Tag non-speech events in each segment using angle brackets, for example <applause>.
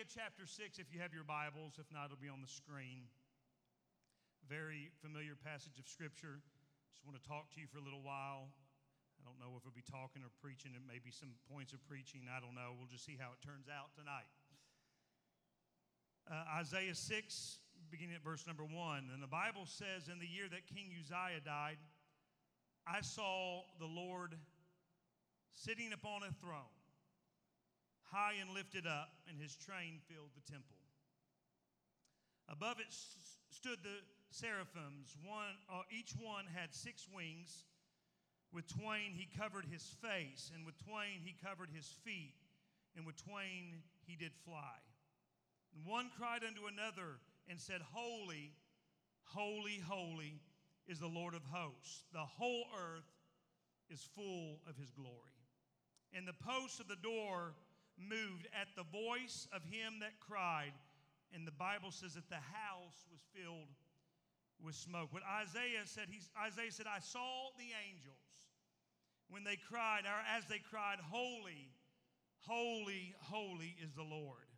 Isaiah chapter 6, if you have your Bibles, if not, it'll be on the screen. Very familiar passage of Scripture. Just want to talk to you for a little while. I don't know if we'll be talking or preaching. It may be some points of preaching. I don't know. We'll just see how it turns out tonight. Uh, Isaiah 6, beginning at verse number 1. And the Bible says, In the year that King Uzziah died, I saw the Lord sitting upon a throne high and lifted up, and his train filled the temple. Above it s- stood the seraphims. One, uh, each one had six wings. With twain he covered his face, and with twain he covered his feet, and with twain he did fly. And one cried unto another and said, Holy, holy, holy is the Lord of hosts. The whole earth is full of his glory. And the posts of the door moved at the voice of him that cried. And the Bible says that the house was filled with smoke. What Isaiah said, he's, Isaiah said, I saw the angels when they cried, or as they cried, Holy, holy, holy is the Lord.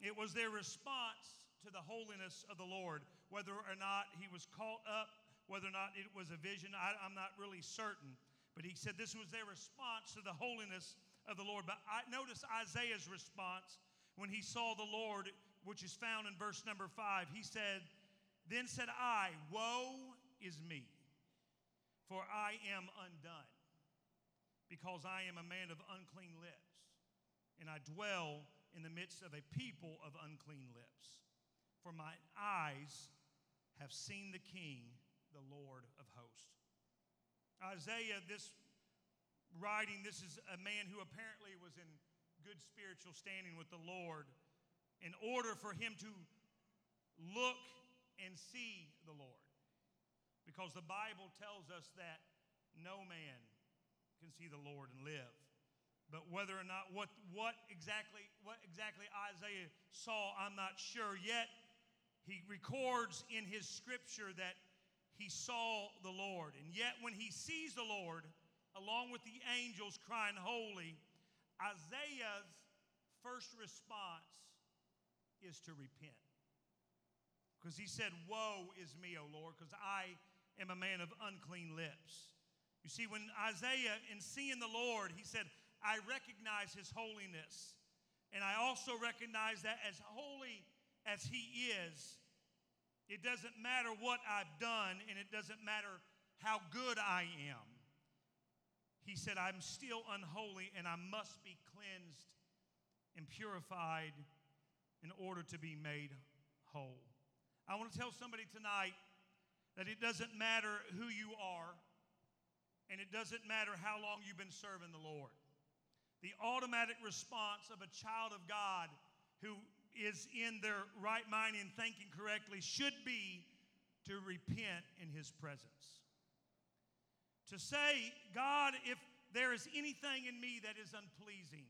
It was their response to the holiness of the Lord, whether or not he was caught up, whether or not it was a vision, I, I'm not really certain. But he said this was their response to the holiness of the Lord. But I notice Isaiah's response when he saw the Lord, which is found in verse number five. He said, Then said I, Woe is me, for I am undone, because I am a man of unclean lips, and I dwell in the midst of a people of unclean lips. For my eyes have seen the King, the Lord of hosts. Isaiah, this writing, this is a man who apparently was in good spiritual standing with the Lord. In order for him to look and see the Lord. Because the Bible tells us that no man can see the Lord and live. But whether or not what, what exactly what exactly Isaiah saw, I'm not sure. Yet he records in his scripture that he saw the Lord. And yet when he sees the Lord, along with the angels crying holy, Isaiah's first response is to repent. Because he said, Woe is me, O Lord, because I am a man of unclean lips. You see, when Isaiah, in seeing the Lord, he said, I recognize his holiness. And I also recognize that as holy as he is, it doesn't matter what I've done and it doesn't matter how good I am. He said, I'm still unholy and I must be cleansed and purified in order to be made whole. I want to tell somebody tonight that it doesn't matter who you are and it doesn't matter how long you've been serving the Lord. The automatic response of a child of God who is in their right mind and thinking correctly should be to repent in his presence. To say, God, if there is anything in me that is unpleasing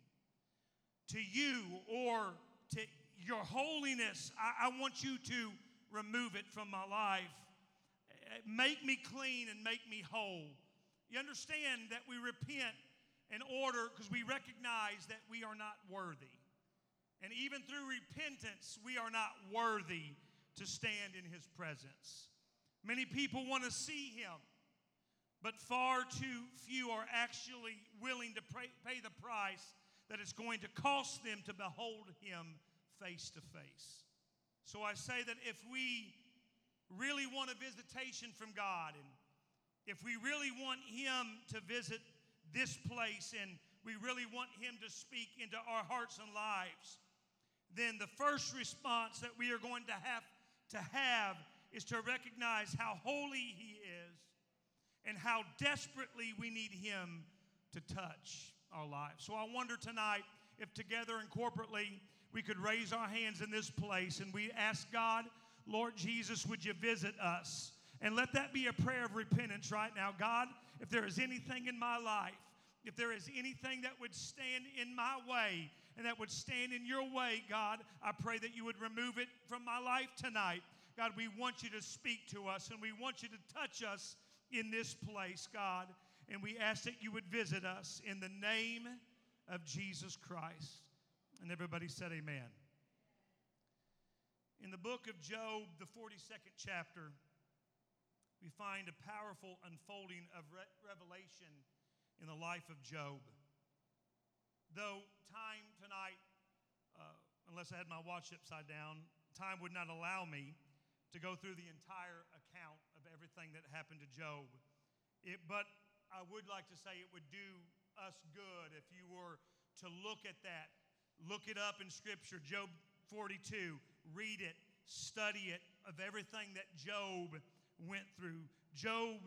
to you or to your holiness, I, I want you to remove it from my life. Make me clean and make me whole. You understand that we repent in order because we recognize that we are not worthy. And even through repentance, we are not worthy to stand in his presence. Many people want to see him, but far too few are actually willing to pay, pay the price that it's going to cost them to behold Him face to face. So I say that if we really want a visitation from God and if we really want Him to visit this place and we really want Him to speak into our hearts and lives, then the first response that we are going to have to have is to recognize how holy He is and how desperately we need Him to touch our lives. So I wonder tonight if together and corporately we could raise our hands in this place and we ask God, Lord Jesus, would you visit us? And let that be a prayer of repentance right now. God, if there is anything in my life, if there is anything that would stand in my way and that would stand in your way, God, I pray that you would remove it from my life tonight. God, we want you to speak to us and we want you to touch us in this place, God. And we ask that you would visit us in the name of Jesus Christ. And everybody said, Amen. In the book of Job, the 42nd chapter, we find a powerful unfolding of re- revelation in the life of Job. Though time tonight, uh, unless I had my watch upside down, time would not allow me to go through the entire account everything that happened to Job. It, but I would like to say it would do us good if you were to look at that Look it up in Scripture, Job 42. Read it, study it, of everything that Job went through. Job,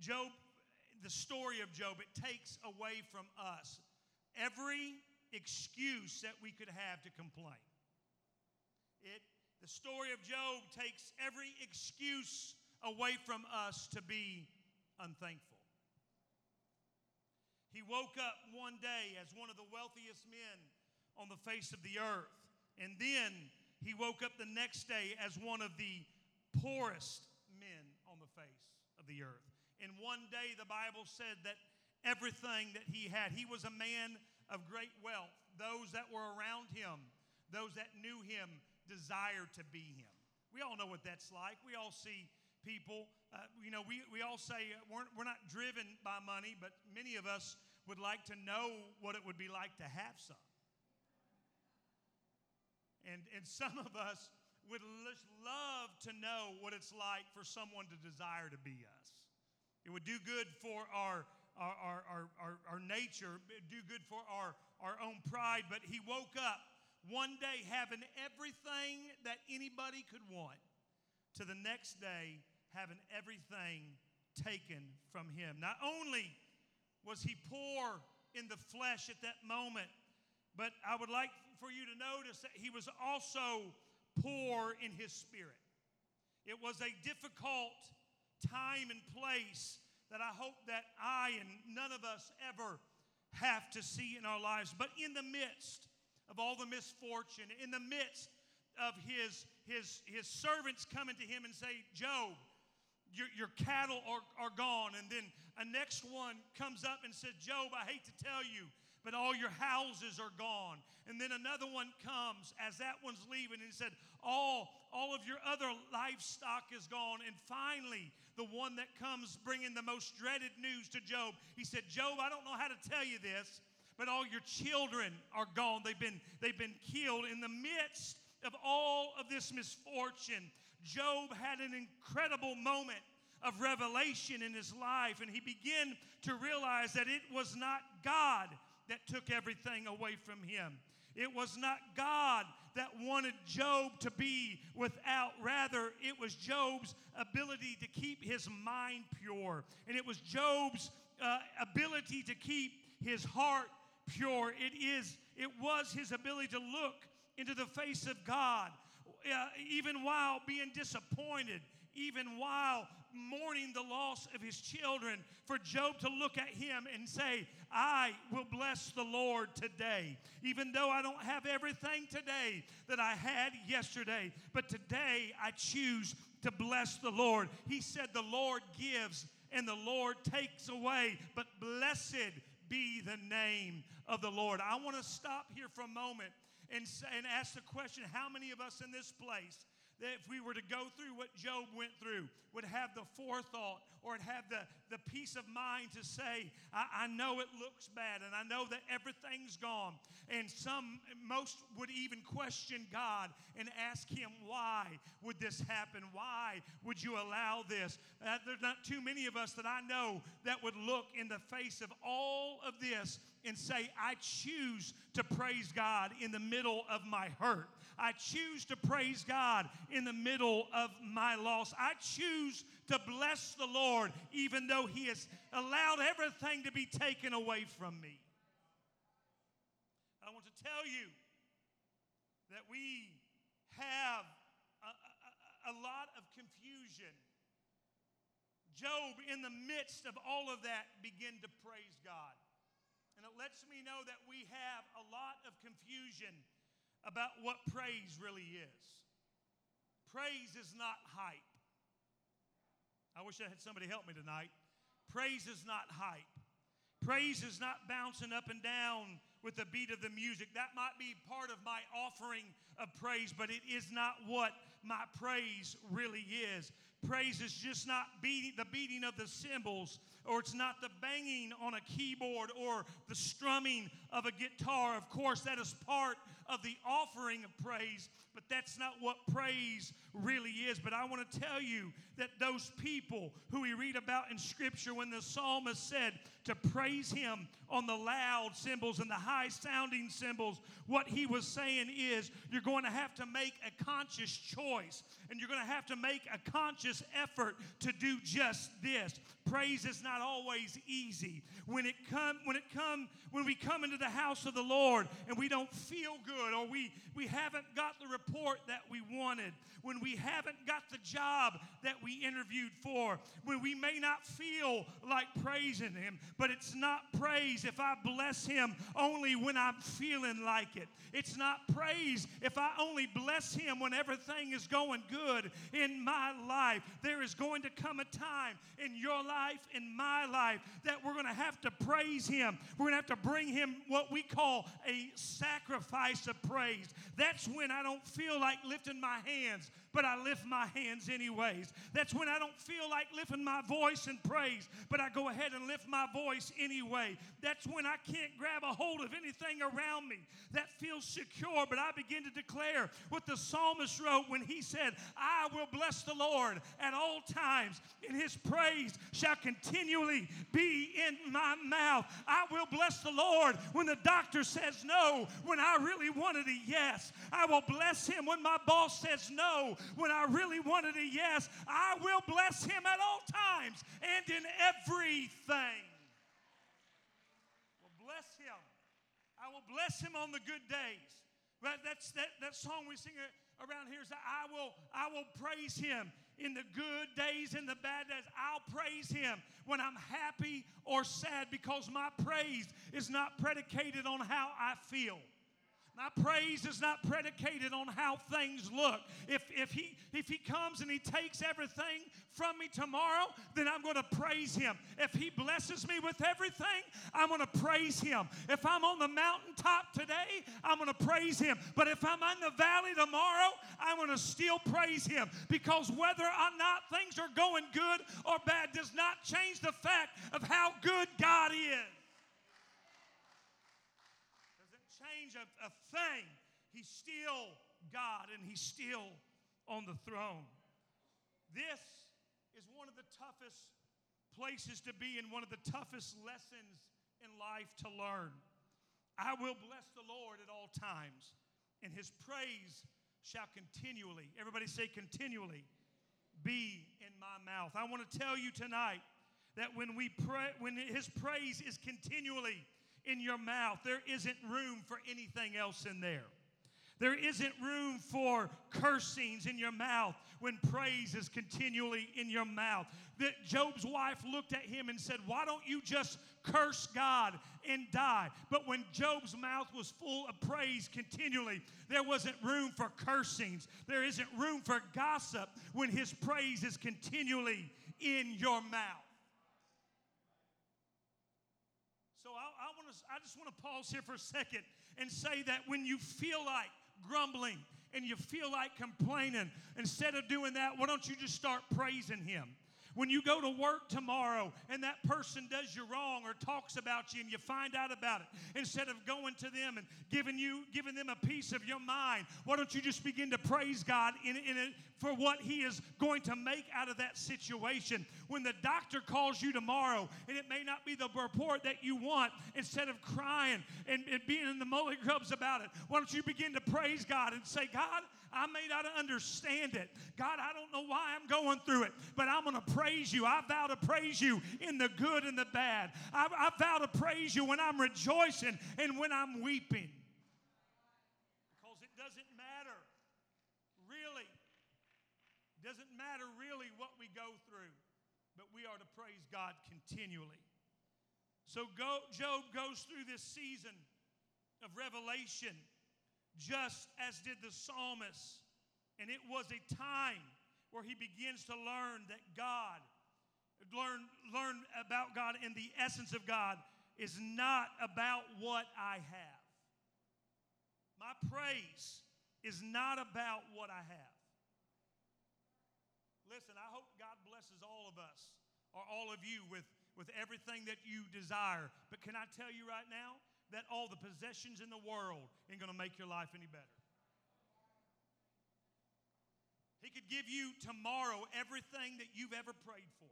Job, the story of Job, it takes away from us every excuse that we could have to complain. It, the story of Job takes every excuse away from us to be unthankful. He woke up one day as one of the wealthiest men on the face of the earth. And then he woke up the next day as one of the poorest men on the face of the earth. In one day, the Bible said that everything that he had, he was a man of great wealth. Those that were around him, those that knew him, desired to be him. We all know what that's like. We all see people, uh, you know, we, we all say uh, we're, we're not driven by money, but many of us would like to know what it would be like to have some. And, and some of us would just love to know what it's like for someone to desire to be us. It would do good for our, our, our, our, our, nature, do good for our, our own pride. But he woke up one day having everything that anybody could want, to the next day having everything taken from him. Not only was he poor in the flesh at that moment, but I would like for you to notice that he was also poor in his spirit. It was a difficult time and place that I hope that I and none of us ever have to see in our lives. But in the midst of all the misfortune, in the midst of his, his, his servants coming to him and say, Job, your, your cattle are, are gone. And then a next one comes up and says, Job, I hate to tell you, but all your houses are gone. And then another one comes as that one's leaving and he said, all, all of your other livestock is gone. And finally, the one that comes bringing the most dreaded news to Job, he said, Job, I don't know how to tell you this, but all your children are gone. They've been, they've been killed. In the midst of all of this misfortune, Job had an incredible moment of revelation in his life, and he began to realize that it was not God that took everything away from him. It was not God that wanted Job to be without. Rather, it was Job's ability to keep his mind pure. And it was Job's uh, ability to keep his heart pure. It is, it was his ability to look into the face of God, uh, even while being disappointed, even while mourning the loss of his children, for Job to look at him and say, I will bless the Lord today. Even though I don't have everything today that I had yesterday, but today I choose to bless the Lord. He said, The Lord gives and the Lord takes away, but blessed be the name of the Lord. I want to stop here for a moment and, and ask the question how many of us in this place that if we were to go through what Job went through, would have the forethought or would have the, the peace of mind to say, I, I know it looks bad and I know that everything's gone. And some, most would even question God and ask Him, why would this happen? Why would you allow this? Uh, there's not too many of us that I know that would look in the face of all of this and say, I choose to praise God in the middle of my hurt. I choose to praise God in the middle of my loss. I choose to bless the Lord even though He has allowed everything to be taken away from me. I want to tell you that we have a, a, a lot of confusion. Job, in the midst of all of that, began to praise God. And it lets me know that we have a lot of confusion about what praise really is. Praise is not hype. I wish I had somebody help me tonight. Praise is not hype. Praise is not bouncing up and down with the beat of the music. That might be part of my offering of praise, but it is not what my praise really is. Praise is just not beating, the beating of the cymbals, or it's not the banging on a keyboard or the strumming of a guitar. Of course, that is part of the offering of praise, but that's not what praise really is. But I want to tell you that those people who we read about in Scripture, when the psalmist said to praise him on the loud cymbals and the high sounding cymbals, what he was saying is you're going to have to make a conscious choice and you're going to have to make a conscious effort to do just this. Praise is not always easy. When it come when it come when we come into the house of the Lord and we don't feel good or we we haven't got the report that we wanted, when we haven't got the job that we interviewed for, when we may not feel like praising him, but it's not praise if I bless him only when I'm feeling like it. It's not praise if I only bless him when everything is going good in my life. There is going to come a time in your life, in my life, that we're going to have to praise him. We're going to have to bring him what we call a sacrifice of praise. That's when I don't feel like lifting my hands but I lift my hands anyways. That's when I don't feel like lifting my voice in praise, but I go ahead and lift my voice anyway. That's when I can't grab a hold of anything around me that feels secure, but I begin to declare what the psalmist wrote when he said, I will bless the Lord at all times, and his praise shall continually be in my mouth. I will bless the Lord when the doctor says no, when I really wanted a yes. I will bless him when my boss says no, when I really wanted a yes. I will bless him at all times and in everything. Will bless him. I will bless him on the good days. Right? That's that, that song we sing around here is I will I will praise him in the good days and the bad days. I'll praise him when I'm happy or sad because my praise is not predicated on how I feel. My praise is not predicated on how things look. If, if, he, if he comes and he takes everything from me tomorrow, then I'm going to praise him. If he blesses me with everything, I'm going to praise him. If I'm on the mountaintop today, I'm going to praise him. But if I'm in the valley tomorrow, I'm going to still praise him because whether or not things are going good or bad does not change the fact of how good God is. Change a, a thing. He's still God and He's still on the throne. This is one of the toughest places to be and one of the toughest lessons in life to learn. I will bless the Lord at all times, and his praise shall continually, everybody say continually, be in my mouth. I want to tell you tonight that when we pray, when his praise is continually in your mouth, there isn't room for anything else in there. There isn't room for cursings in your mouth when praise is continually in your mouth. That Job's wife looked at him and said, Why don't you just curse God and die? But when Job's mouth was full of praise continually, there wasn't room for cursings. There isn't room for gossip when his praise is continually in your mouth. I just want to pause here for a second and say that when you feel like grumbling and you feel like complaining, instead of doing that, why don't you just start praising Him? When you go to work tomorrow and that person does you wrong or talks about you and you find out about it, instead of going to them and giving you giving them a piece of your mind, why don't you just begin to praise God in, in it for what He is going to make out of that situation? When the doctor calls you tomorrow and it may not be the report that you want, instead of crying and, and being in the molly grubs about it, why don't you begin to praise God and say, God, I may not understand it. God, I don't know why I'm going through it, but I'm going to praise you. I vow to praise you in the good and the bad. I, I vow to praise you when I'm rejoicing and when I'm weeping. Because it doesn't matter, really. It doesn't matter really what we go through, we are to praise God continually. So go, Job goes through this season of revelation just as did the psalmist. And it was a time where he begins to learn that God, learn, learn about God and the essence of God is not about what I have. My praise is not about what I have. Listen, I hope God blesses all of us or all of you with, with everything that you desire. But can I tell you right now, that all the possessions in the world ain't going to make your life any better. He could give you tomorrow everything that you've ever prayed for.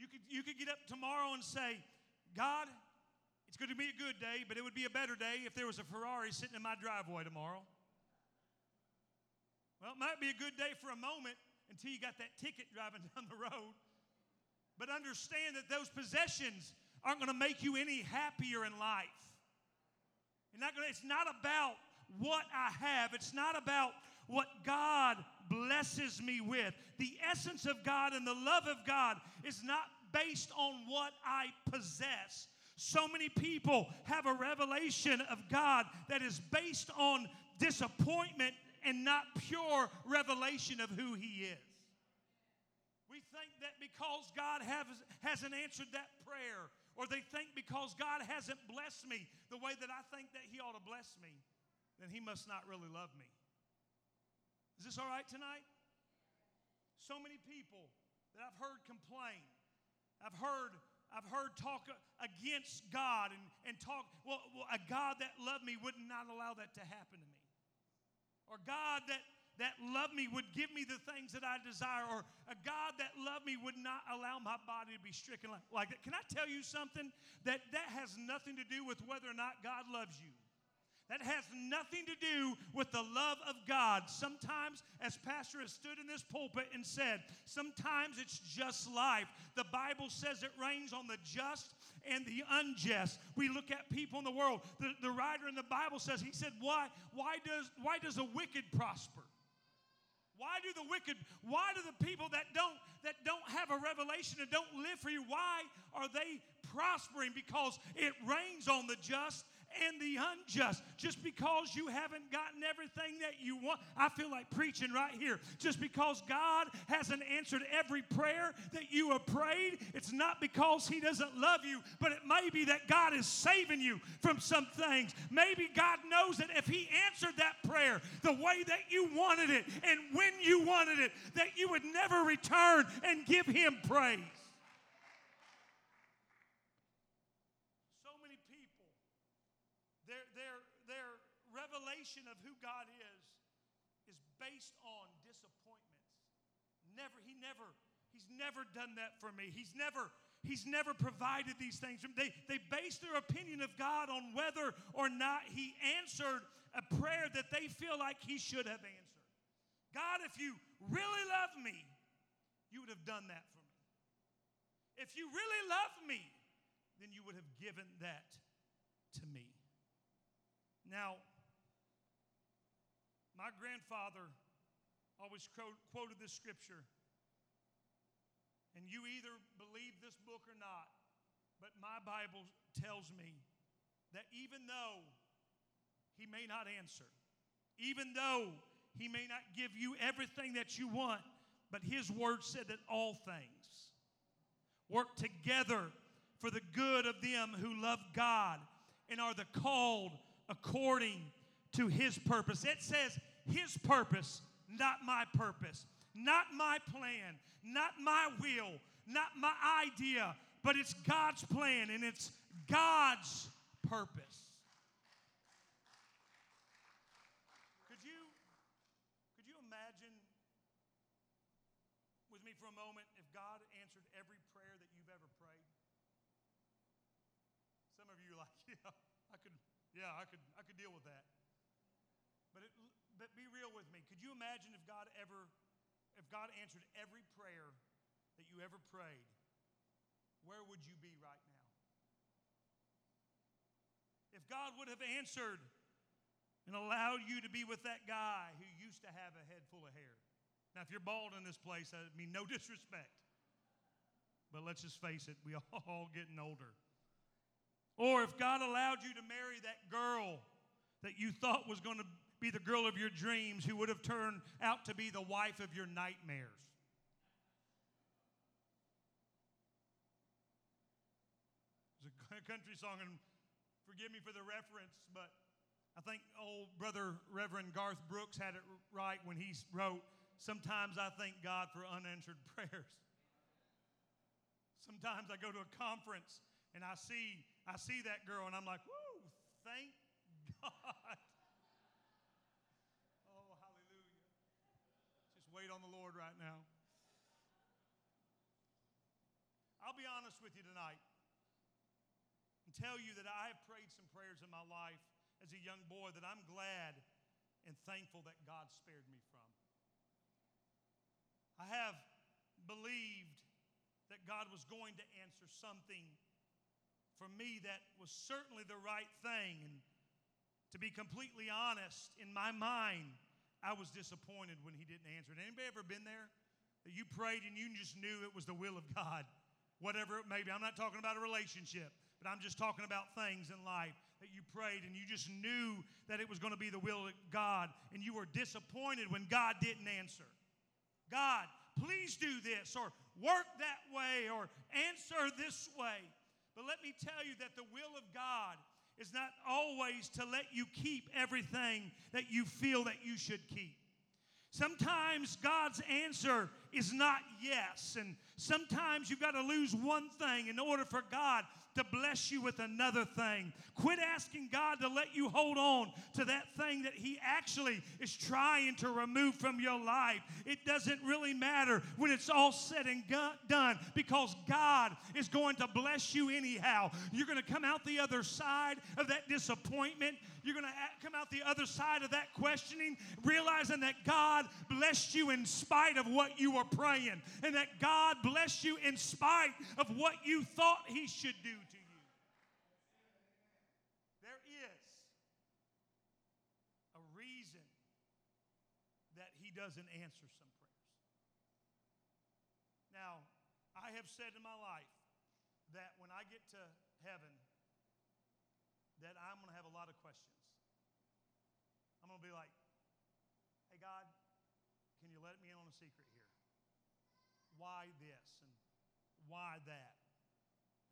You could, you could get up tomorrow and say, God, it's going to be a good day, but it would be a better day if there was a Ferrari sitting in my driveway tomorrow. Well, it might be a good day for a moment until you got that ticket driving <laughs> down the road. But understand that those possessions aren't going to make you any happier in life. Not gonna, it's not about what I have, it's not about what God blesses me with. The essence of God and the love of God is not based on what I possess. So many people have a revelation of God that is based on disappointment and not pure revelation of who He is. That because God has, hasn't answered that prayer or they think because God hasn't blessed me the way that I think that He ought to bless me, then He must not really love me. Is this all right tonight? So many people that I've heard complain. I've heard I've heard talk against God and, and talk, well, well, a God that loved me would not allow that to happen to me. Or God that that loved me would give me the things that I desire, or a God that loved me would not allow my body to be stricken like, like that. Can I tell you something? That that has nothing to do with whether or not God loves you. That has nothing to do with the love of God. Sometimes, as Pastor has stood in this pulpit and said, sometimes it's just life. The Bible says it rains on the just and the unjust. We look at people in the world. The, the writer in the Bible says, he said, why, why, does, why does a wicked prosper? Why do the wicked, why do the people that don't that don't have a revelation and don't live for you, why are they prospering? Because it rains on the just and the unjust. Just because you haven't gotten everything that you want, I feel like preaching right here. Just because God hasn't answered every prayer that you have prayed, it's not because He doesn't love you, but it may be that God is saving you from some things. Maybe God knows that if He answered that prayer the way that you wanted it and when you wanted it, that you would never return and give Him praise. Revelation of who God is is based on disappointments. Never, he never, he's never done that for me. He's never, he's never provided these things. They, they base their opinion of God on whether or not he answered a prayer that they feel like he should have answered. God, if you really love me, you would have done that for me. If you really love me, then you would have given that to me. Now, my grandfather always quoted this scripture. And you either believe this book or not, but my Bible tells me that even though he may not answer, even though he may not give you everything that you want, but his word said that all things work together for the good of them who love God and are the called according to his purpose. It says His purpose, not my purpose, not my plan, not my will, not my idea, but it's God's plan and it's God's purpose. Could you, could you imagine with me for a moment if God answered every prayer that you've ever prayed? Some of you are like, <laughs> yeah, I could, yeah, I could, I could deal with that. But, it, but be real with me. You imagine if God ever, if God answered every prayer that you ever prayed? where would you be right now? If God would have answered and allowed you to be with that guy who used to have a head full of hair. Now, if you're bald in this place, I mean no <laughs> disrespect. But let's just face it, we are <laughs> all getting older. Or if God allowed you to marry that girl that you thought was going to be the girl of your dreams who would have turned out to be the wife of your nightmares. There's a country song, and forgive me for the reference, but I think old brother Reverend Garth Brooks had it right when he wrote, Sometimes I thank God for unanswered <laughs> prayers. Sometimes I go to a conference and I see, I see that girl and I'm like, woo, thank <laughs> God. Oh, hallelujah. Just wait on the Lord right now. I'll be honest with you tonight and tell you that I have prayed some prayers in my life as a young boy that I'm glad and thankful that God spared me from. I have believed that God was going to answer something for me that was certainly the right thing. And to be completely honest, in my mind, I was disappointed when he didn't answer it. Anybody ever been there? You prayed and you just knew it was the will of God, whatever it may be. I'm not talking about a relationship. But I'm just talking about things in life that you prayed and you just knew that it was going to be the will of God and you were disappointed when God didn't answer. God, please do this or work that way or answer this way. But let me tell you that the will of God is not always to let you keep everything that you feel that you should keep. Sometimes God's answer is not yes, and sometimes you've got to lose one thing in order for God to bless you with another thing. Quit asking God to let you hold on to that thing that He actually is trying to remove from your life. It doesn't really matter when it's all said and done because God is going to bless you anyhow. You're going to come out the other side of that disappointment. You're going to uh, come out the other side of that questioning, realizing that God blessed you in spite of what you were praying, and that God blessed you in spite of what you thought He should do to you. There is a reason that He doesn't answer some prayers. Now, I have said in my life that when I get to heaven, that I'm going to have a lot of questions. I'm going to be like, hey, God, can you let me in on a secret here? Why this and why that?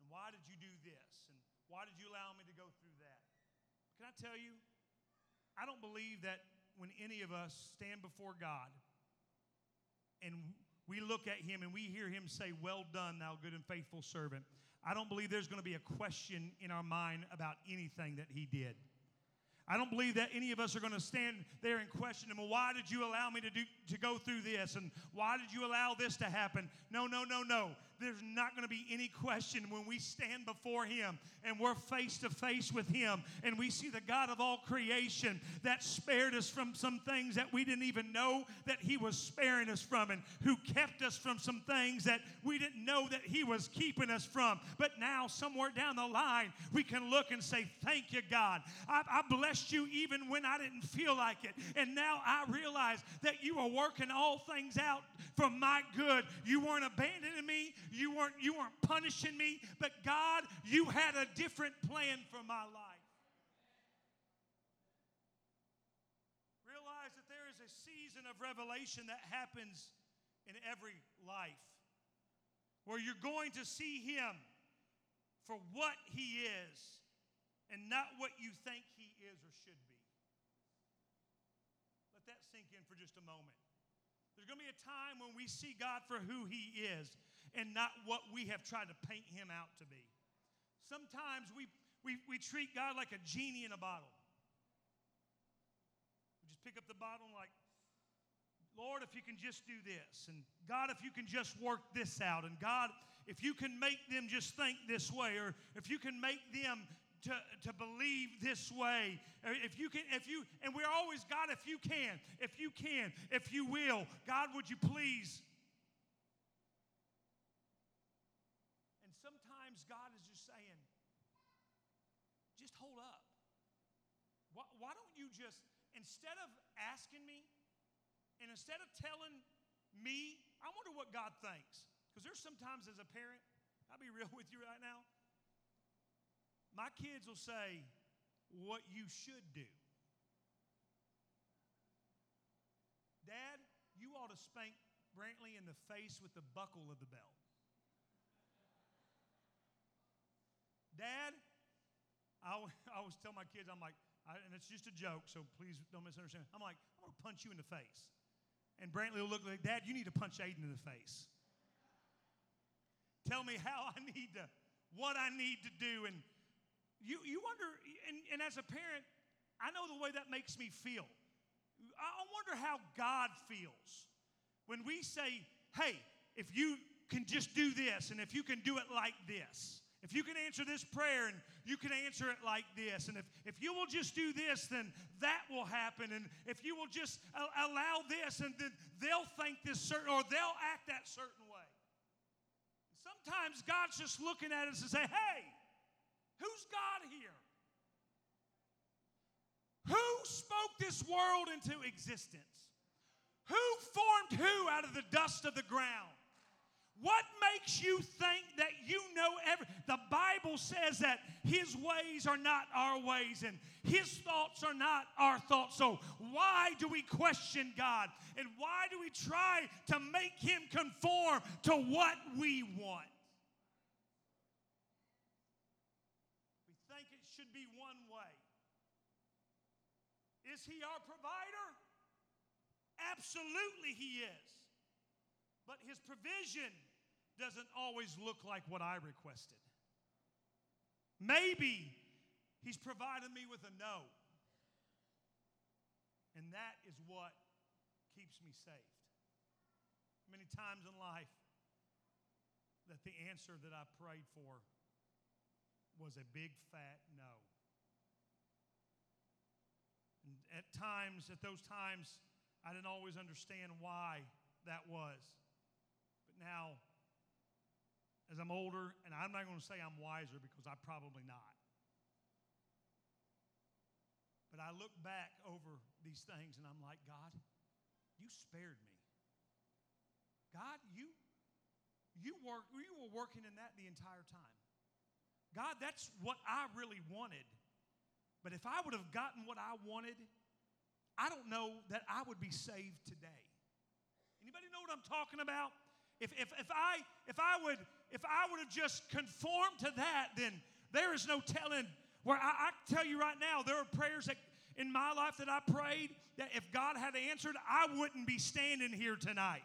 And why did you do this? And why did you allow me to go through that? Can I tell you, I don't believe that when any of us stand before God and we look at him and we hear him say, Well done, thou good and faithful servant, I don't believe there's going to be a question in our mind about anything that he did. I don't believe that any of us are going to stand there and question him. Why did you allow me to do to go through this? And why did you allow this to happen? No, no, no, no there's not going to be any question when we stand before Him and we're face to face with Him and we see the God of all creation that spared us from some things that we didn't even know that He was sparing us from and who kept us from some things that we didn't know that He was keeping us from. But now, somewhere down the line, we can look and say, Thank you, God. I, I blessed you even when I didn't feel like it. And now I realize that you are working all things out for my good. You weren't abandoning me. You weren't, you weren't punishing me, but God, you had a different plan for my life. Realize that there is a season of revelation that happens in every life where you're going to see Him for what He is and not what you think He is or should be. Let that sink in for just a moment. There's going to be a time when we see God for who He is and not what we have tried to paint Him out to be. Sometimes we, we, we treat God like a genie in a bottle. We just pick up the bottle and, like, Lord, if you can just do this, and God, if you can just work this out, and God, if you can make them just think this way, or if you can make them to, to believe this way. If you can, if you, and we're always, God, if you can, if you can, if you will, God, would you please? And sometimes God is just saying, just hold up. Why, why don't you just, instead of asking me, and instead of telling me, I wonder what God thinks. Because there's sometimes as a parent, I'll be <laughs> real with you right now. My kids will say what you should do. Dad, you ought to spank Brantley in the face with the buckle of the belt. Dad, I, <laughs> I always tell my kids, I'm like, I, and it's just a joke, so please don't misunderstand. I'm like, I'm going to punch you in the face. And Brantley will look like, Dad, you need to punch Aiden in the face. Tell me how I need to, what I need to do. And you, you wonder, and, and as a parent, I know the way that makes me feel. I wonder how God feels when we say, hey, if you can just do this, and if you can do it like this, if you can answer this prayer and you can answer it like this, and if, if you will just do this, then that will happen. And if you will just allow this, and then they'll think this certain, or they'll act that certain way. Sometimes God's just looking at us and say, hey, Who's God here? Who spoke this world into existence? Who formed who out of the dust of the ground? What makes you think that you know every the Bible says that his ways are not our ways and his thoughts are not our thoughts. So why do we question God? And why do we try to make him conform to what we want? We think it should be one way. Is He our provider? Absolutely, He is. But His provision doesn't always look like what I requested. Maybe He's provided me with a no. And that is what keeps me safe. Many times in life, that the answer that I prayed for was a big fat no. And at times, at those times, I didn't always understand why that was. But now, as I'm older, and I'm not going to say I'm wiser because I'm probably not. But I look back over these things and I'm like, God, you spared me. God, you you work you were working in that the entire time. God, that's what I really wanted. But if I would have gotten what I wanted, I don't know that I would be saved today. Anybody know what I'm talking about? If, if, if, I, if, I would, if I would have just conformed to that, then there is no telling where I, I tell you right now, there are prayers that in my life that I prayed that if God had answered, I wouldn't be standing here tonight.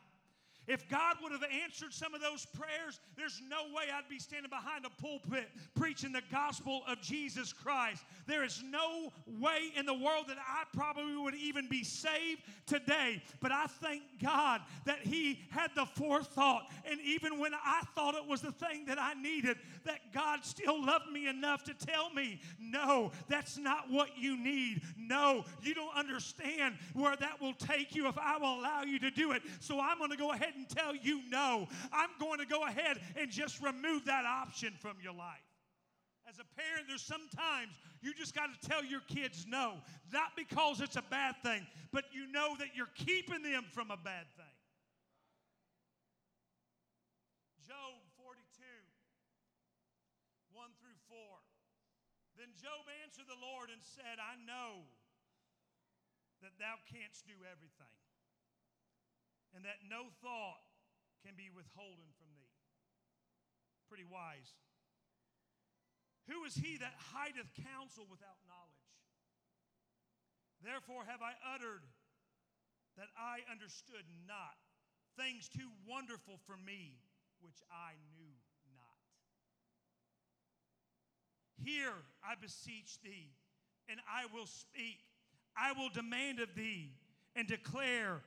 If God would have answered some of those prayers, there's no way I'd be standing behind a pulpit preaching the gospel of Jesus Christ. There is no way in the world that I probably would even be saved today. But I thank God that He had the forethought. And even when I thought it was the thing that I needed, that God still loved me enough to tell me, no, that's not what you need. No, you don't understand where that will take you if I will allow you to do it. So I'm going to go ahead and tell you no. I'm going to go ahead and just remove that option from your life. As a parent, there's sometimes you just got to tell your kids no, not because it's a bad thing, but you know that you're keeping them from a bad thing. Job 42, 1 through 4. Then Job answered the Lord and said, I know that thou canst do everything and that no thought can be withholden from thee. Pretty wise. Who is he that hideth counsel without knowledge? Therefore have I uttered that I understood not, things too wonderful for me, which I knew not. Hear, I beseech thee, and I will speak. I will demand of thee and declare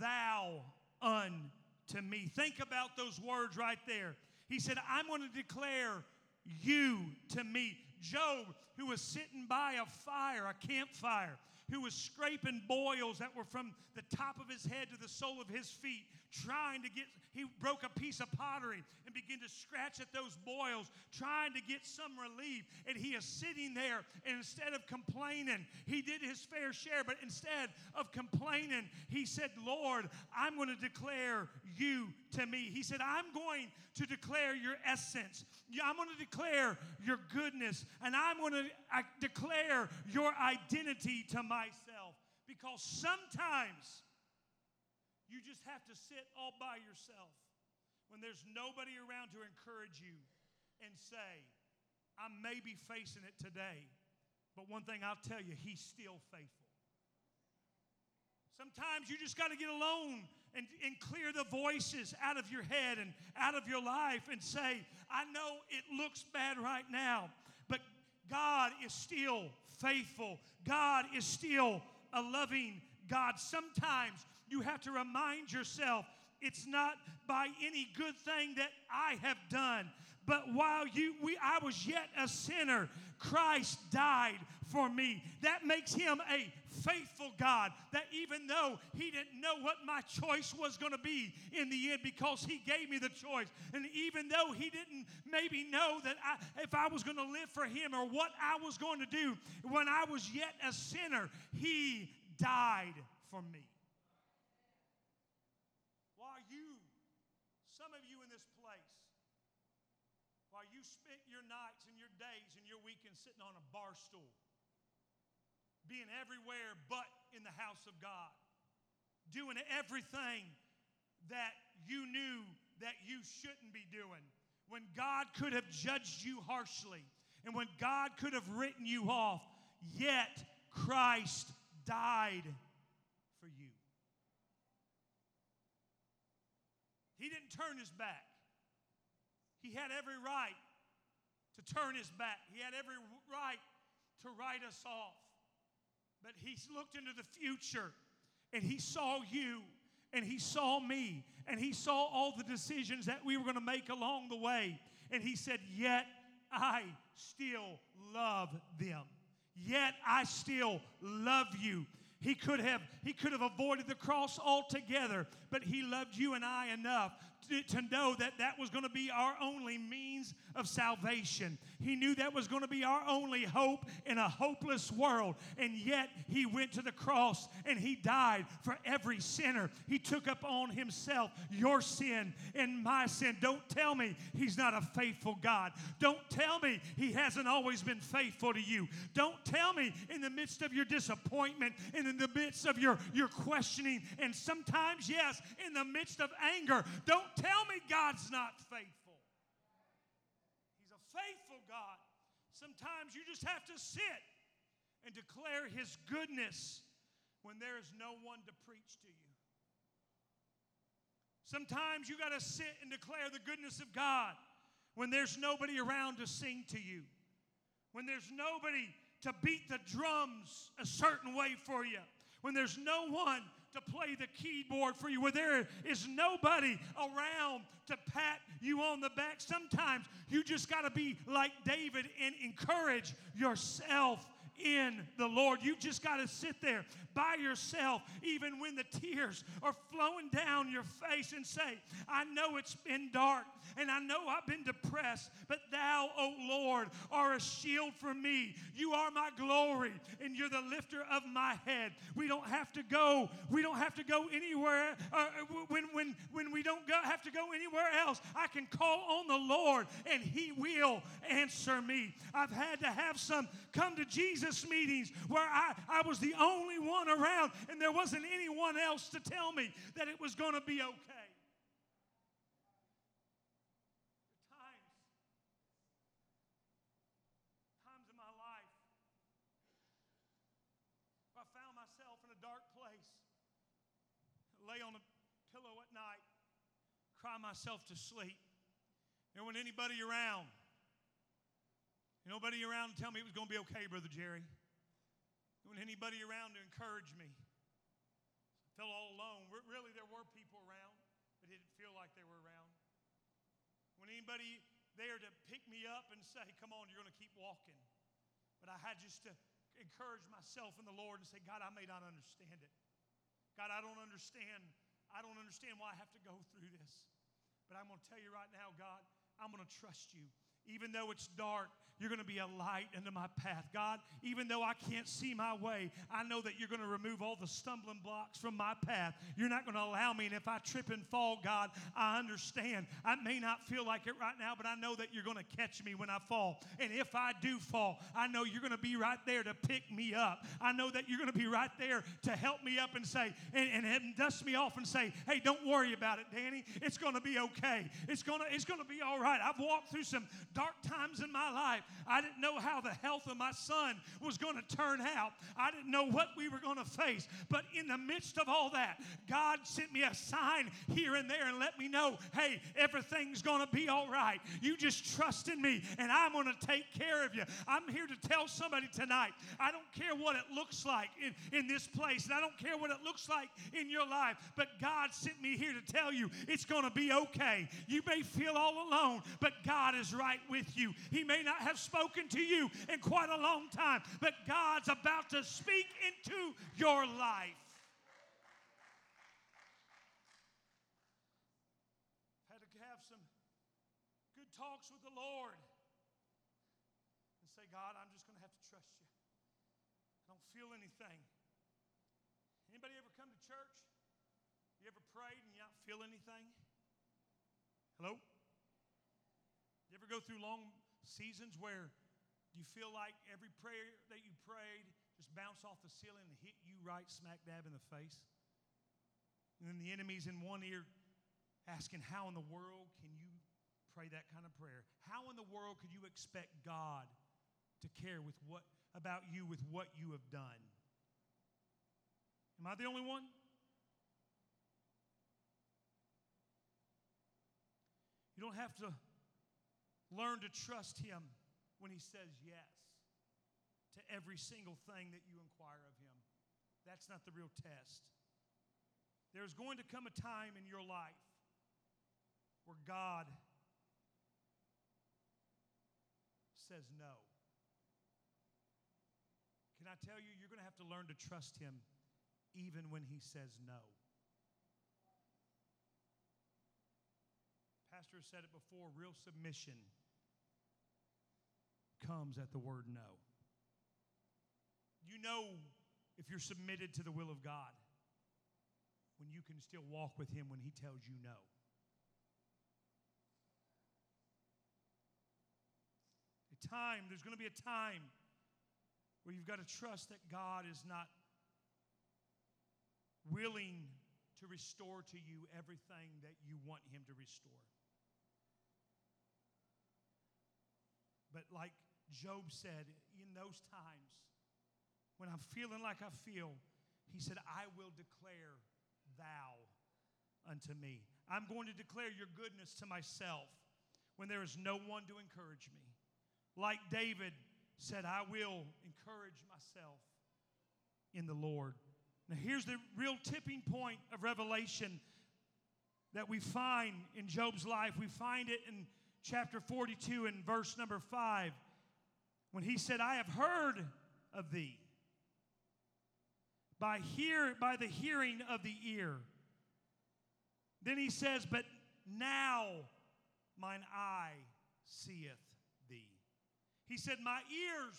thou unto me. Think about those words right there. He said, I'm going to declare you to me. Job, who was sitting by a fire, a campfire, who was scraping boils that were from the top of his head to the sole of his feet, trying to get, he broke a piece of pottery and began to scratch at those boils, trying to get some relief. And he is sitting there, and instead of complaining, he did his fair share, but instead of complaining, he said, Lord, I'm going to declare you to me. He said, I'm going to declare your essence. I'm going to declare your goodness, and I'm going to declare your identity to myself. Because sometimes you just have to sit all by yourself when there's nobody around to encourage you and say, I may be facing it today, but one thing I'll tell you, He's still faithful. Sometimes you just got to get alone and, and clear the voices out of your head and out of your life and say, I know it looks bad right now, but God is still faithful. God is still a loving God. Sometimes you have to remind yourself it's not by any good thing that I have done, but while you we I was yet a sinner, Christ died for me. That makes him a faithful God. That even though he didn't know what my choice was going to be in the end because he gave me the choice. And even though he didn't maybe know that I, if I was going to live for him or what I was going to do when I was yet a sinner, he died for me. While you, some of you in this place, while you spent your nights and your days and your weekends sitting on a bar stool, being everywhere but in the house of God, doing everything that you knew that you shouldn't be doing, when God could have judged you harshly, and when God could have written you off, yet Christ died for you. He didn't turn his back. He had every right to turn his back. He had every right to write us off. But he looked into the future and he saw you and he saw me and he saw all the decisions that we were going to make along the way. And he said, Yet I still love them. Yet I still love you. He could have he could have avoided the cross altogether, but he loved you and I enough to, know that that was going to be our only means of salvation. He knew that was going to be our only hope in a hopeless world. And yet he went to the cross and he died for every sinner. He took up on himself your sin and my sin. Don't tell me he's not a faithful God. Don't tell me he hasn't always been faithful to you. Don't tell me in the midst of your disappointment and in the midst of your, your questioning and sometimes, yes, in the midst of anger. Don't tell me God's not faithful. He's a faithful God. Sometimes you just have to sit and declare His goodness when there is no one to preach to you. Sometimes you got to sit and declare the goodness of God when there's nobody around to sing to you, when there's nobody to beat the drums a certain way for you, when there's no one to play the keyboard for you, where there is nobody around to pat you on the back. Sometimes you just got to be like David and encourage yourself in the Lord. You just got to sit there by yourself, even when the tears are flowing down your face, and say, I know it's been dark and I know I've been depressed, but thou, O Lord, are a shield for me. You are my glory and you're the lifter of my head. We don't have to go, we don't have to go anywhere. Uh, when, when, when we don't go, have to go anywhere else, I can call on the Lord and He will answer me. I've had to have some come to Jesus meetings where I, I was the only one around and there wasn't anyone else to tell me that it was going to be okay. Times, times in my life, I found myself in a dark place lay on a pillow at night, cry myself to sleep. There wasn't anybody around. Nobody around to tell me it was going to be okay, Brother Jerry. There wasn't anybody around to encourage me. I felt all alone. Really, there were people around, but it didn't feel like they were around. When anybody there to pick me up and say, Come on, you're going to keep walking. But I had just to encourage myself in the Lord and say, God, I may not understand it. God, I don't understand. I don't understand why I have to go through this. But I'm going to tell you right now, God, I'm going to trust you. Even though it's dark, you're going to be a light into my path. God, even though I can't see my way, I know that you're going to remove all the stumbling blocks from my path. You're not going to allow me. And if I trip and fall, God, I understand. I may not feel like it right now, but I know that you're going to catch me when I fall. And if I do fall, I know you're going to be right there to pick me up. I know that you're going to be right there to help me up and say, and, and, and dust me off and say, hey, don't worry about it, Danny. It's going to be okay. It's going to, it's going to be all right. I've walked through some dark times in my life. I didn't know how the health of my son was going to turn out. I didn't know what we were going to face. But in the midst of all that, God sent me a sign here and there and let me know hey, everything's going to be all right. You just trust in me and I'm going to take care of you. I'm here to tell somebody tonight I don't care what it looks like in, in this place, and I don't care what it looks like in your life, but God sent me here to tell you it's going to be okay. You may feel all alone, but God is right with you. He may not have spoken to you in quite a long time, but God's about to speak into your life. Had to have some good talks with the Lord and say, God, I'm just going to have to trust you. I don't feel anything. Anybody ever come to church? You ever prayed and you not feel anything? Hello? Go through long seasons where you feel like every prayer that you prayed just bounced off the ceiling and hit you right smack dab in the face? And then the enemy's in one ear asking, How in the world can you pray that kind of prayer? How in the world could you expect God to care with what about you with what you have done? Am I the only one? You don't have to learn to trust Him when He says yes to every single thing that you inquire of Him. That's not the real test. There's going to come a time in your life where God says no. Can I tell you, you're going to have to learn to trust Him even when He says no. Pastor said it before real submission comes at the word no. You know if you're submitted to the will of God when you can still walk with Him when He tells you no. A time, there's going to be a time where you've got to trust that God is not willing to restore to you everything that you want Him to restore. But like Job said, in those times when I'm feeling like I feel, he said, I will declare thou unto me. I'm going to declare your goodness to myself when there is no one to encourage me. Like David said, I will encourage myself in the Lord. Now, here's the real tipping point of revelation that we find in Job's life. We find it in chapter 42 and verse number 5 when he said, I have heard of thee by hear by the hearing of the ear. Then he says, But now mine eye seeth thee. He said, My ears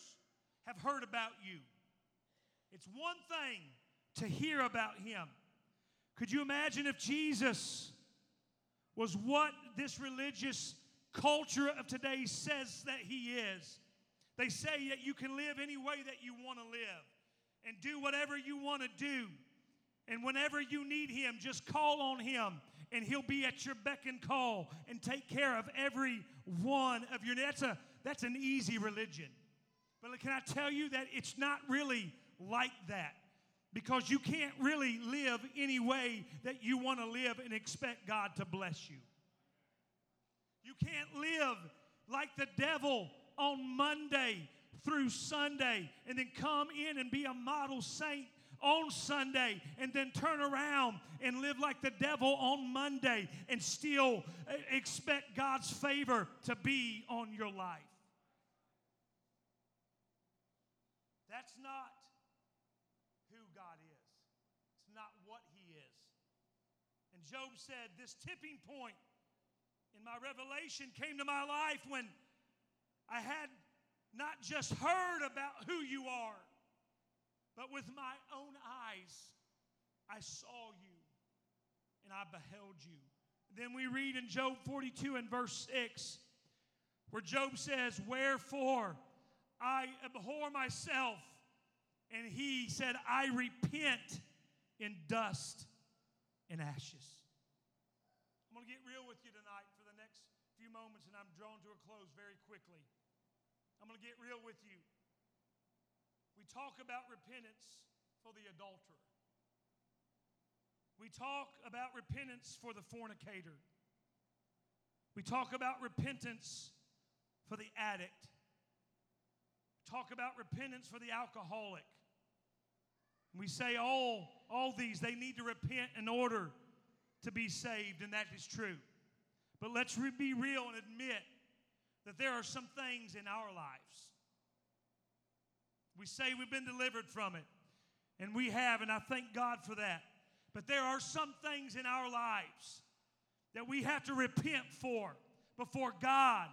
have heard about you. It's one thing to hear about him. Could you imagine if Jesus was what this religious culture of today says that he is? They say that you can live any way that you want to live and do whatever you want to do. And whenever you need Him, just call on Him and He'll be at your beck and call and take care of every one of your that's a that's an easy religion. But can I tell you that it's not really like that? because you can't really live any way that you want to live and expect God to bless you. You can't live like the devil on Monday through Sunday and then come in and be a model saint on Sunday and then turn around and live like the devil on Monday and still uh, expect God's favor to be on your life. That's not who God is, it's not what He is. And Job said, This tipping point in my revelation came to my life when I had not just heard about who you are, but with my own eyes I saw you and I beheld you. Then we read in Job 42 and verse 6 where Job says, Wherefore I abhor myself. And he said, I repent in dust and ashes. I'm going to get real with you tonight for the next few moments, and I'm drawn to a close very quickly. I'm going to get real with you. We talk about repentance for the adulterer. We talk about repentance for the fornicator. We talk about repentance for the addict. Talk about repentance for the alcoholic. We say all, all these, they need to repent in order to be saved, and that is true. But let's re- be real and admit that there are some things in our lives. We say we've been delivered from it, and we have, and I thank God for that. But there are some things in our lives that we have to repent for before God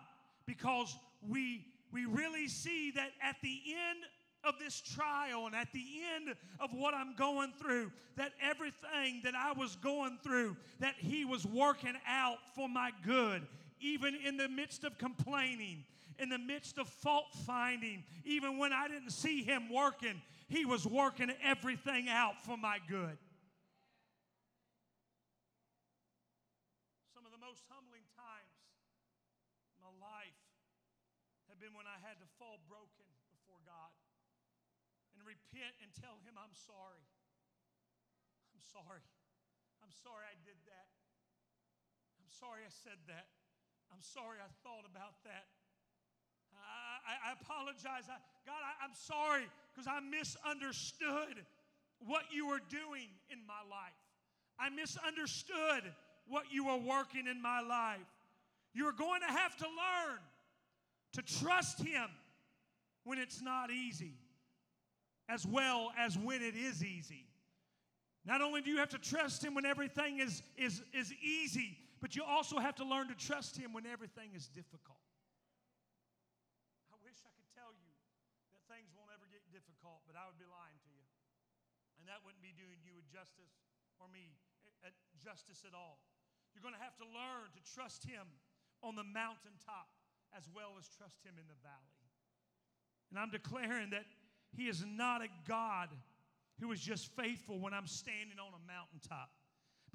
because we, we really see that at the end of this trial and at the end of what I'm going through, that everything that I was going through, that He was working out for my good, even in the midst of complaining, in the midst of fault finding, even when I didn't see Him working, He was working everything out for my good. Some of the most humbling times in my life have been when I had to fall broken before God repent and tell Him, I'm sorry. I'm sorry. I'm sorry I did that. I'm sorry I said that. I'm sorry I thought about that. I, I, I apologize. I, God, I, I'm sorry because I misunderstood what you were doing in my life. I misunderstood what you were working in my life. You're going to have to learn to trust Him when it's not easy, as well as when it is easy. Not only do you have to trust Him when everything is, is, is easy, but you also have to learn to trust Him when everything is difficult. I wish I could tell you that things won't ever get difficult, but I would be lying to you. And that wouldn't be doing you a justice or me a justice at all. You're going to have to learn to trust Him on the mountaintop as well as trust Him in the valley. And I'm declaring that He is not a God who is just faithful when I'm standing on a mountaintop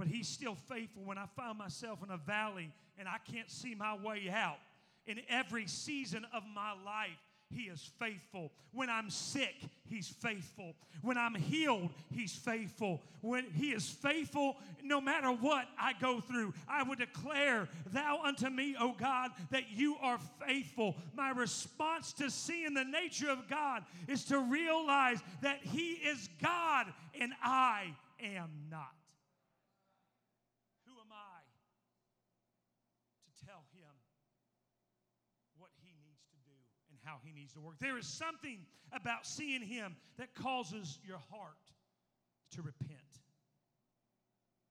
but he's still faithful when I find myself in a valley and I can't see my way out. In every season of my life, he is faithful. When I'm sick, He's faithful. When I'm healed, He's faithful. When He is faithful, no matter what I go through, I would declare, Thou unto me, O God, that you are faithful. My response to seeing the nature of God is to realize that He is God and I am not. Who am I to tell Him what He needs to do and how He needs to work? There is something about seeing Him that causes your heart to repent.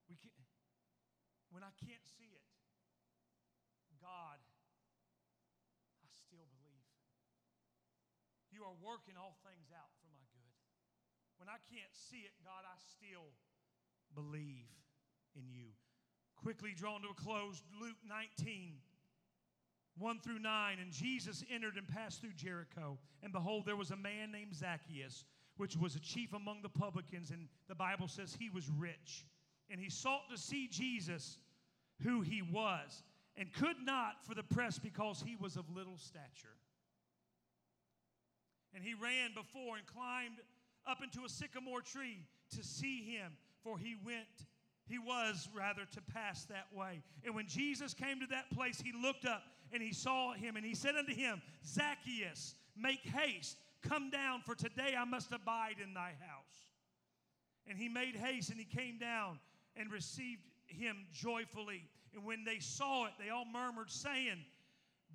We can, when I can't see it, God, I still believe. You are working all things out for my good. When I can't see it, God, I still believe in you. Quickly drawn to a close, Luke 19. 1 through 9. And Jesus entered and passed through Jericho. And behold, there was a man named Zacchaeus, which was a chief among the publicans. And the Bible says he was rich. And he sought to see Jesus, who he was, and could not for the press because he was of little stature. And he ran before and climbed up into a sycamore tree to see him, for he went, he was rather to pass that way. And when Jesus came to that place, he looked up and he saw him, and he said unto him, Zacchaeus, make haste, come down, for today I must abide in thy house. And he made haste and he came down and received him joyfully. And when they saw it, they all murmured, saying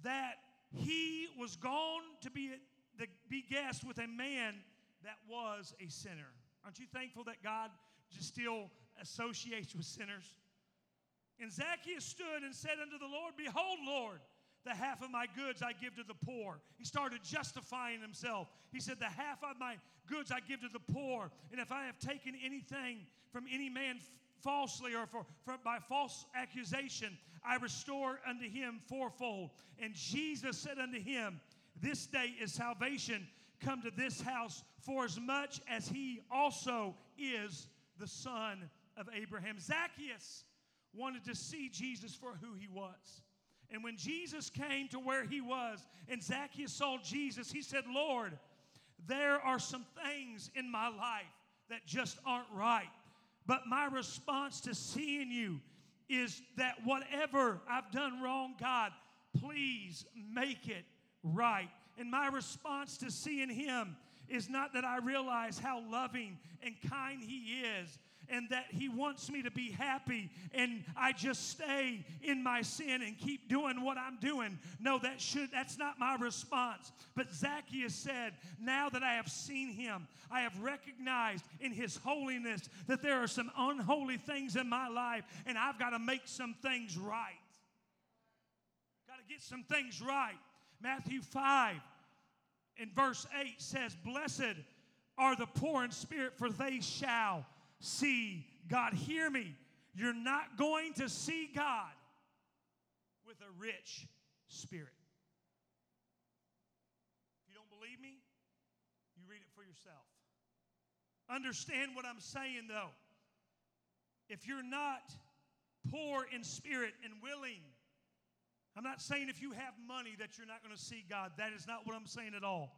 that he was gone to be, be guest with a man that was a sinner. Aren't you thankful that God just still associates with sinners? And Zacchaeus stood and said unto the Lord, Behold, Lord, the half of my goods I give to the poor. He started justifying himself. He said, The half of my goods I give to the poor. And if I have taken anything from any man falsely or for, for, by false accusation, I restore unto him fourfold. And Jesus said unto him, This day is salvation come to this house, for as much as he also is the son of Abraham. Zacchaeus wanted to see Jesus for who he was. And when Jesus came to where he was and Zacchaeus saw Jesus, he said, Lord, there are some things in my life that just aren't right. But my response to seeing you is that whatever I've done wrong, God, please make it right. And my response to seeing him is not that I realize how loving and kind he is, and that He wants me to be happy and I just stay in my sin and keep doing what I'm doing. No, that should that's not my response. But Zacchaeus said, Now that I have seen him, I have recognized in his holiness that there are some unholy things in my life, and I've got to make some things right. Got to get some things right. Matthew 5 in verse 8 says, Blessed are the poor in spirit, for they shall see God. Hear me. You're not going to see God with a rich spirit. If you don't believe me, you read it for yourself. Understand what I'm saying, though. If you're not poor in spirit and willing, I'm not saying if you have money that you're not going to see God. That is not what I'm saying at all.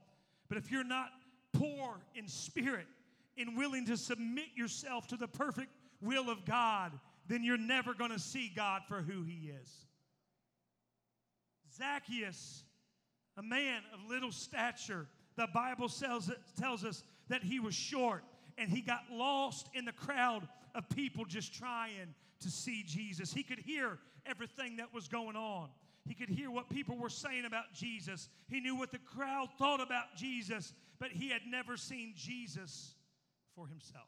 But if you're not poor in spirit and willing to submit yourself to the perfect will of God, then you're never going to see God for who He is. Zacchaeus, a man of little stature, the Bible tells, tells us that he was short and he got lost in the crowd of people just trying to see Jesus. He could hear everything that was going on. He could hear what people were saying about Jesus. He knew what the crowd thought about Jesus, but he had never seen Jesus for himself.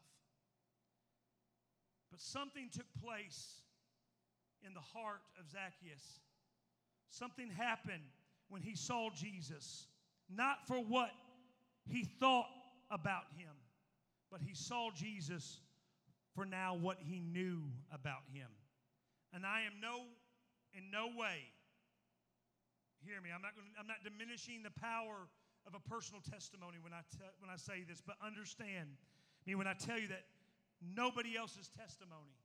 But something took place in the heart of Zacchaeus. Something happened when he saw Jesus, not for what he thought about him, but he saw Jesus for now what he knew about him. And I am no in no way hear me. I'm not, I'm not diminishing the power of a personal testimony when I, when I say this, but understand I mean, when I tell you that nobody else's testimony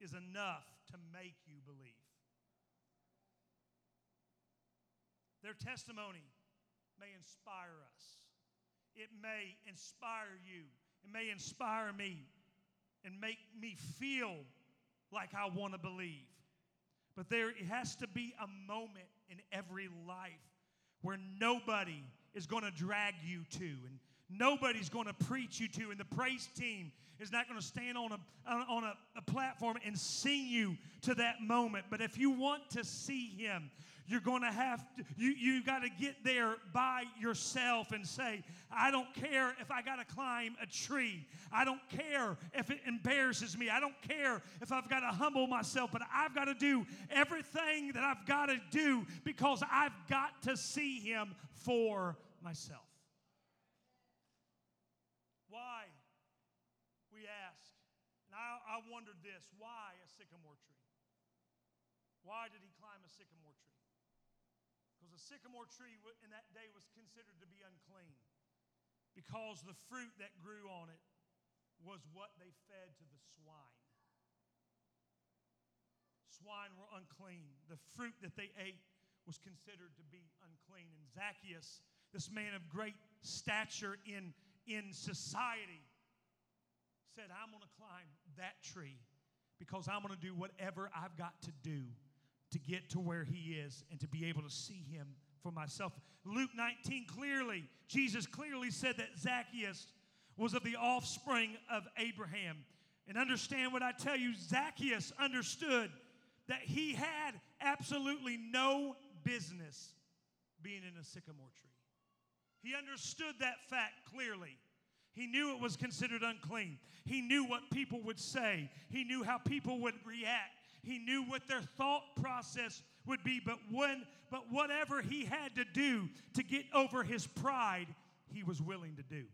is enough to make you believe. Their testimony may inspire us, it may inspire you, it may inspire me, and make me feel like I want to believe. But there has to be a moment in every life where nobody is going to drag you to and nobody's going to preach you to, and the praise team is not going to stand on a on a, a, platform and sing you to that moment. But if you want to see Him, you're going to have to, you you got to get there by yourself and say, I don't care if I got to climb a tree. I don't care if it embarrasses me. I don't care if I've got to humble myself, but I've got to do everything that I've got to do because I've got to see Him for myself. Why? We ask. And I, wondered this why a sycamore tree? Why did he climb a sycamore tree? Because a sycamore tree in that day was considered to be unclean because the fruit that grew on it was what they fed to the swine. Swine were unclean. The fruit that they ate was considered to be unclean. And Zacchaeus, this man of great stature in in society said, I'm going to climb that tree because I'm going to do whatever I've got to do to get to where he is and to be able to see him for myself. Luke 19 clearly, Jesus clearly said that Zacchaeus was of the offspring of Abraham. And understand what I tell you, Zacchaeus understood that he had absolutely no business being in a sycamore tree. He understood that fact clearly. He knew it was considered unclean. He knew what people would say. He knew how people would react. He knew what their thought process would be. But when but whatever he had to do to get over his pride, he was willing to do.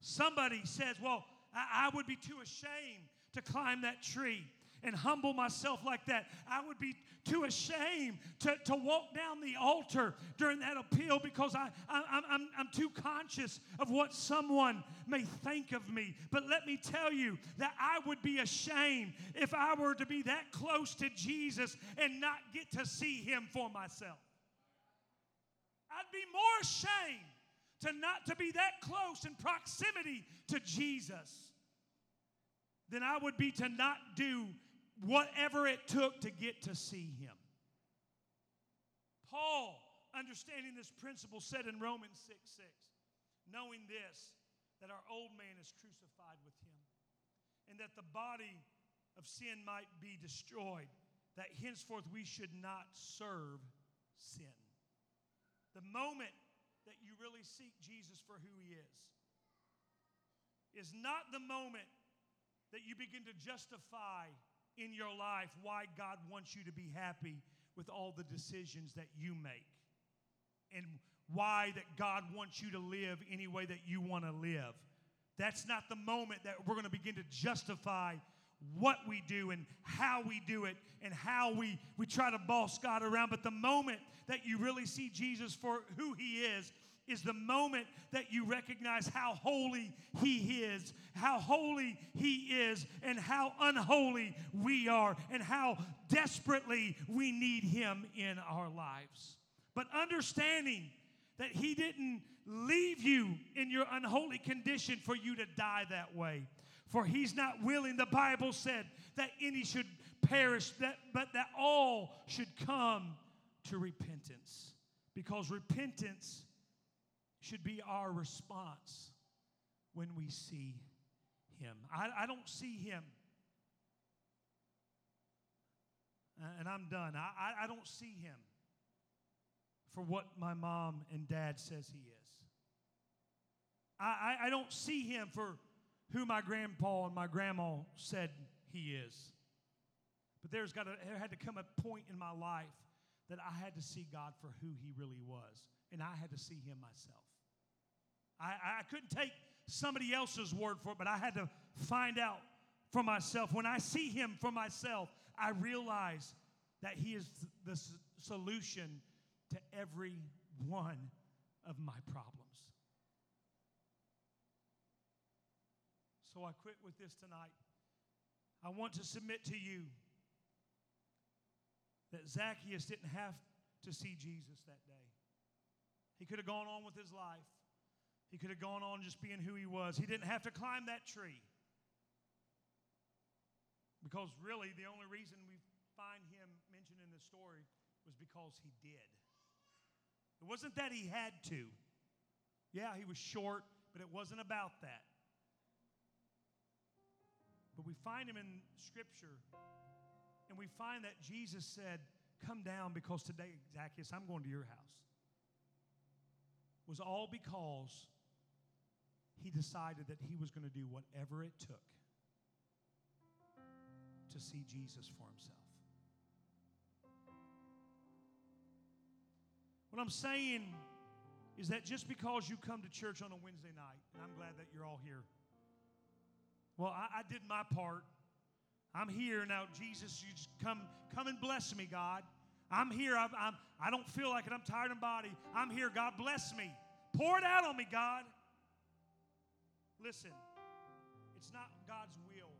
Somebody says, Well, I, I would be too ashamed to climb that tree and humble myself like that. I would be too ashamed to, to walk down the altar during that appeal because I, I, I'm, I'm, too conscious of what someone may think of me. But let me tell you that I would be ashamed if I were to be that close to Jesus and not get to see him for myself. I'd be more ashamed to not to be that close in proximity to Jesus than I would be to not do whatever it took to get to see him. Paul, understanding this principle, said in Romans 6 6, knowing this, that our old man is crucified with him, and that the body of sin might be destroyed, that henceforth we should not serve sin. The moment that you really seek Jesus for who he is is not the moment that you begin to justify in your life why God wants you to be happy with all the decisions that you make and why that God wants you to live any way that you want to live. That's not the moment that we're going to begin to justify what we do and how we do it and how we, we try to boss God around. But the moment that you really see Jesus for who he is is the moment that you recognize how holy He is, how holy He is, and how unholy we are, and how desperately we need Him in our lives. But understanding that He didn't leave you in your unholy condition for you to die that way. For He's not willing, the Bible said, that any should perish, that, but that all should come to repentance. Because repentance should be our response when we see him. I, I don't see him. And I'm done. I, I don't see him for what my mom and dad says he is. I, I, I don't see him for who my grandpa and my grandma said he is. But there's got to, there had to come a point in my life that I had to see God for who he really was, and I had to see him myself. I, I couldn't take somebody else's word for it, but I had to find out for myself. When I see him for myself, I realize that he is the solution to every one of my problems. So I quit with this tonight. I want to submit to you that Zacchaeus didn't have to see Jesus that day. He could have gone on with his life. He could have gone on just being who he was. He didn't have to climb that tree. Because really, the only reason we find him mentioned in the story was because he did. It wasn't that he had to. Yeah, he was short, but it wasn't about that. But we find him in Scripture, and we find that Jesus said, Come down because today, Zacchaeus, I'm going to your house. Was all because he decided that he was going to do whatever it took to see Jesus for himself. What I'm saying is that just because you come to church on a Wednesday night, and I'm glad that you're all here. Well, I, I did my part. I'm here now. Jesus, you just come, come and bless me, God. I'm here. I'm, I'm, I don't feel like it. I'm tired in body. I'm here. God bless me. Pour it out on me, God. Listen, it's not God's will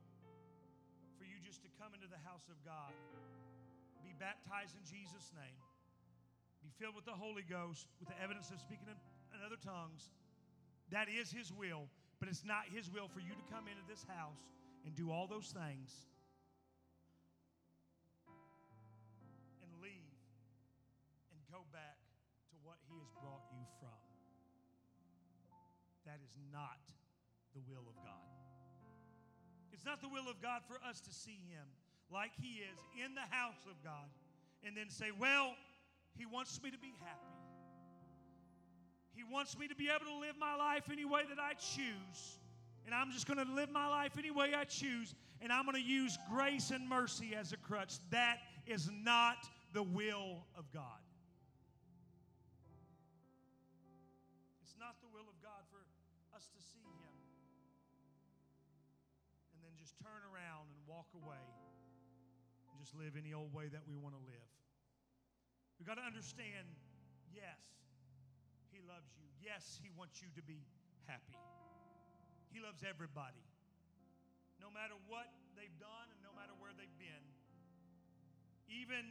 for you just to come into the house of God, be baptized in Jesus' name, be filled with the Holy Ghost with the evidence of speaking in, other tongues. That is His will. But it's not His will for you to come into this house and do all those things and leave and go back to what He has brought you from. That is not the will of God. It's not the will of God for us to see Him like He is in the house of God and then say, Well, He wants me to be happy. He wants me to be able to live my life any way that I choose. And I'm just going to live my life any way I choose. And I'm going to use grace and mercy as a crutch. That is not the will of God. It's not the will of God for us to see Him and then just turn around and walk away and just live any old way that we want to live. We've got to understand yes, He loves you. Yes, He wants you to be happy. He loves everybody. No matter what they've done and no matter where they've been. Even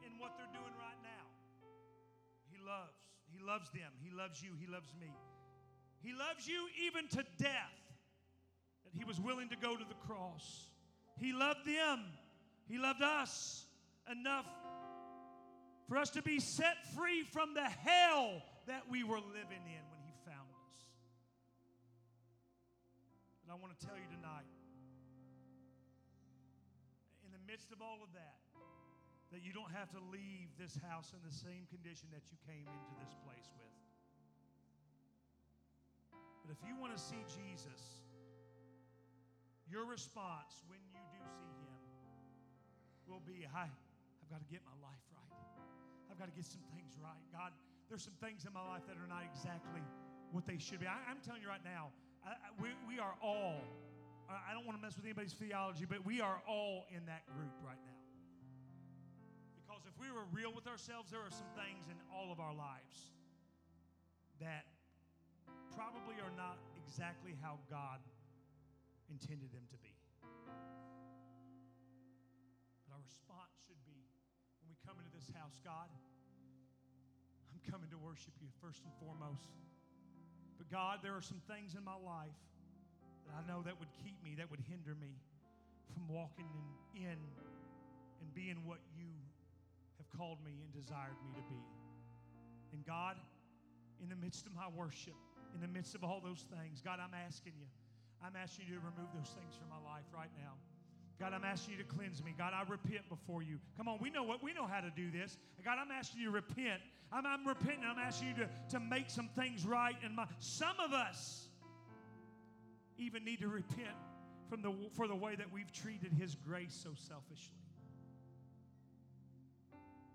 in what they're doing right now. He loves. He loves them. He loves you. He loves me. He loves you even to death. He was willing to go to the cross. He loved them. He loved us enough for us to be set free from the hell that we were living in when He found us. And I want to tell you tonight, in the midst of all of that, that you don't have to leave this house in the same condition that you came into this place with. But if you want to see Jesus, your response when you do see him will be, I, I've got to get my life right. I've got to get some things right. God, there's some things in my life that are not exactly what they should be. I, am telling you right now, I, I, we, we are all, I don't want to mess with anybody's theology, but we are all in that group right now. Because if we were real with ourselves, there are some things in all of our lives that probably are not exactly how God intended them to be. But our response should be when we come into this house, God, I'm coming to worship you first and foremost. But God, there are some things in my life that I know that would keep me, that would hinder me from walking in, in and being what you have called me and desired me to be. And God, in the midst of my worship, in the midst of all those things, God, I'm asking you, I'm asking you to remove those things from my life right now. God, I'm asking you to cleanse me. God, I repent before you. Come on, we know what we know how to do this. God, I'm asking you to repent. I'm, I'm repenting. I'm asking you to, to make some things right. And my some of us even need to repent from the for the way that we've treated his grace so selfishly.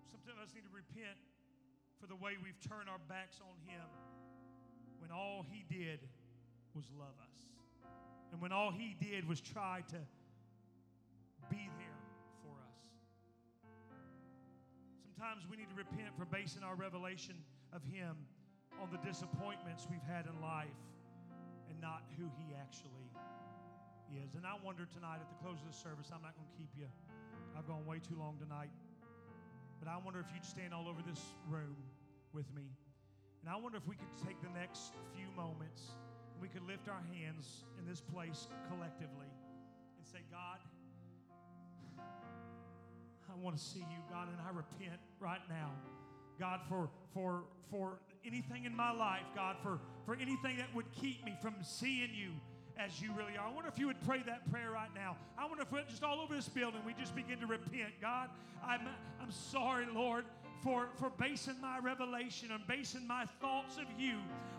Some of us need to repent for the way we've turned our backs on him when all he did was love us. And when all he did was try to be there for us. Sometimes we need to repent for basing our revelation of him on the disappointments we've had in life and not who he actually is. And I wonder tonight at the close of the service, I'm not going to keep you. I've gone way too long tonight. But I wonder if you'd stand all over this room with me. And I wonder if we could take the next few moments we could lift our hands in this place collectively and say, God, I want to see you, God, and I repent right now. God, for for for anything in my life, God, for, for anything that would keep me from seeing you as you really are. I wonder if you would pray that prayer right now. I wonder if just all over this building, we just begin to repent. God, I'm, I'm sorry, Lord, for, for basing my revelation and basing my thoughts of you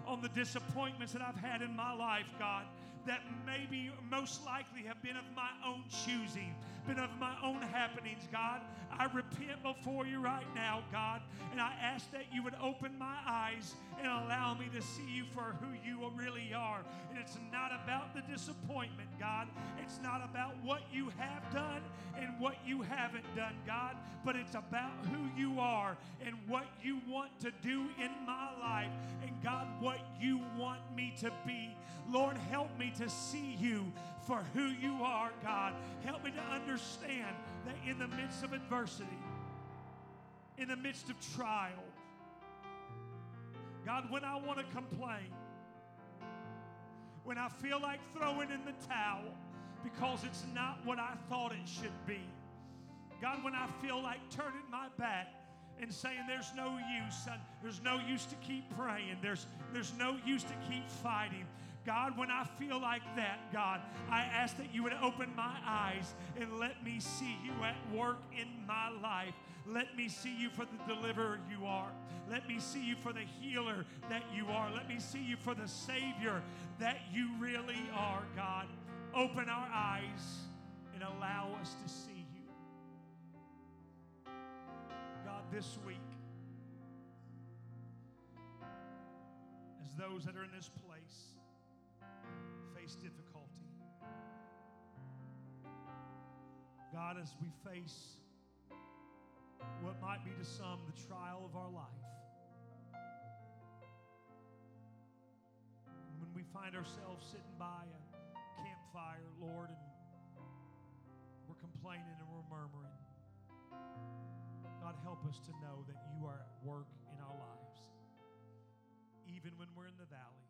on the disappointments that I've had in my life, God, that maybe most likely have been of my own choosing, been of my own happenings, God. I repent before you right now, God, and I ask that you would open my eyes and allow me to see you for who you really are. And it's not about the disappointment, God. It's not about what you have done and what you haven't done, God, but it's about who you are and what you want to do in my life. And God, what you want me to be. Lord, help me to see you for who you are, God. Help me to understand that in the midst of adversity, in the midst of trial, God, when I want to complain, when I feel like throwing in the towel because it's not what I thought it should be. God, when I feel like turning my back and saying there's no use, there's no use to keep praying, there's, there's no use to keep fighting. God, when I feel like that, God, I ask that you would open my eyes and let me see you at work in my life. Let me see you for the deliverer you are. Let me see you for the healer that you are. Let me see you for the Savior that you really are, God. Open our eyes and allow us to see you. God, this week, as those that are in this place face difficulty, God, as we face what might be to some the trial of our life, when we find ourselves sitting by a campfire, Lord, and we're complaining and we're murmuring, God, help us to know that you are at work in our lives, even when we're in the valley